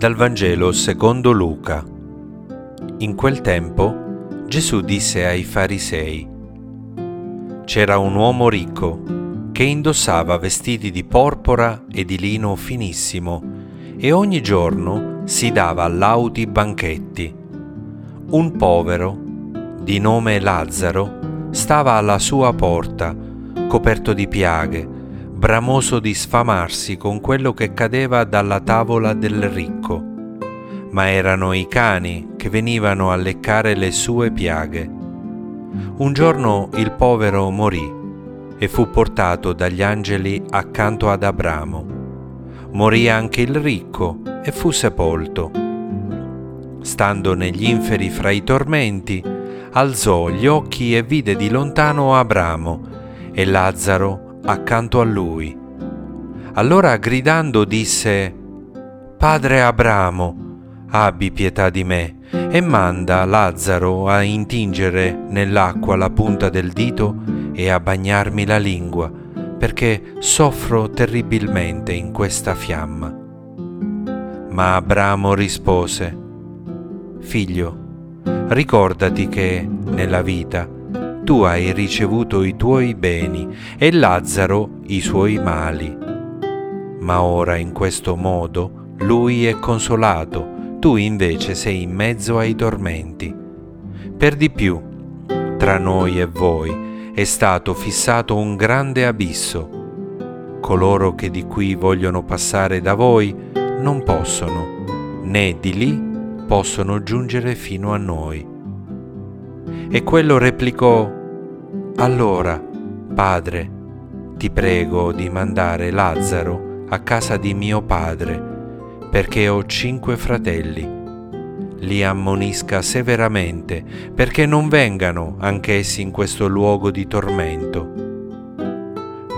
Dal Vangelo secondo Luca. In quel tempo Gesù disse ai farisei, C'era un uomo ricco che indossava vestiti di porpora e di lino finissimo e ogni giorno si dava lauti banchetti. Un povero, di nome Lazzaro, stava alla sua porta, coperto di piaghe, bramoso di sfamarsi con quello che cadeva dalla tavola del ricco, ma erano i cani che venivano a leccare le sue piaghe. Un giorno il povero morì e fu portato dagli angeli accanto ad Abramo. Morì anche il ricco e fu sepolto. Stando negli inferi fra i tormenti, alzò gli occhi e vide di lontano Abramo e Lazzaro accanto a lui. Allora gridando disse, Padre Abramo, abbi pietà di me e manda Lazzaro a intingere nell'acqua la punta del dito e a bagnarmi la lingua, perché soffro terribilmente in questa fiamma. Ma Abramo rispose, Figlio, ricordati che nella vita tu hai ricevuto i tuoi beni e Lazzaro i suoi mali. Ma ora in questo modo lui è consolato, tu invece sei in mezzo ai tormenti. Per di più, tra noi e voi è stato fissato un grande abisso. Coloro che di qui vogliono passare da voi non possono, né di lì possono giungere fino a noi. E quello replicò, allora, Padre, ti prego di mandare Lazzaro a casa di mio padre, perché ho cinque fratelli. Li ammonisca severamente, perché non vengano anch'essi in questo luogo di tormento.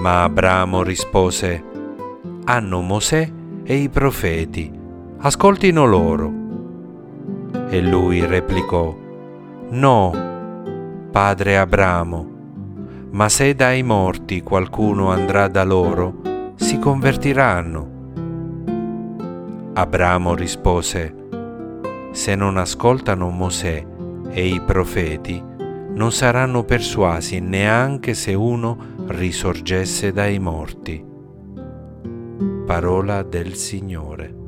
Ma Abramo rispose, hanno Mosè e i profeti, ascoltino loro. E lui replicò, no, padre Abramo, ma se dai morti qualcuno andrà da loro, si convertiranno. Abramo rispose, se non ascoltano Mosè e i profeti, non saranno persuasi neanche se uno risorgesse dai morti. Parola del Signore.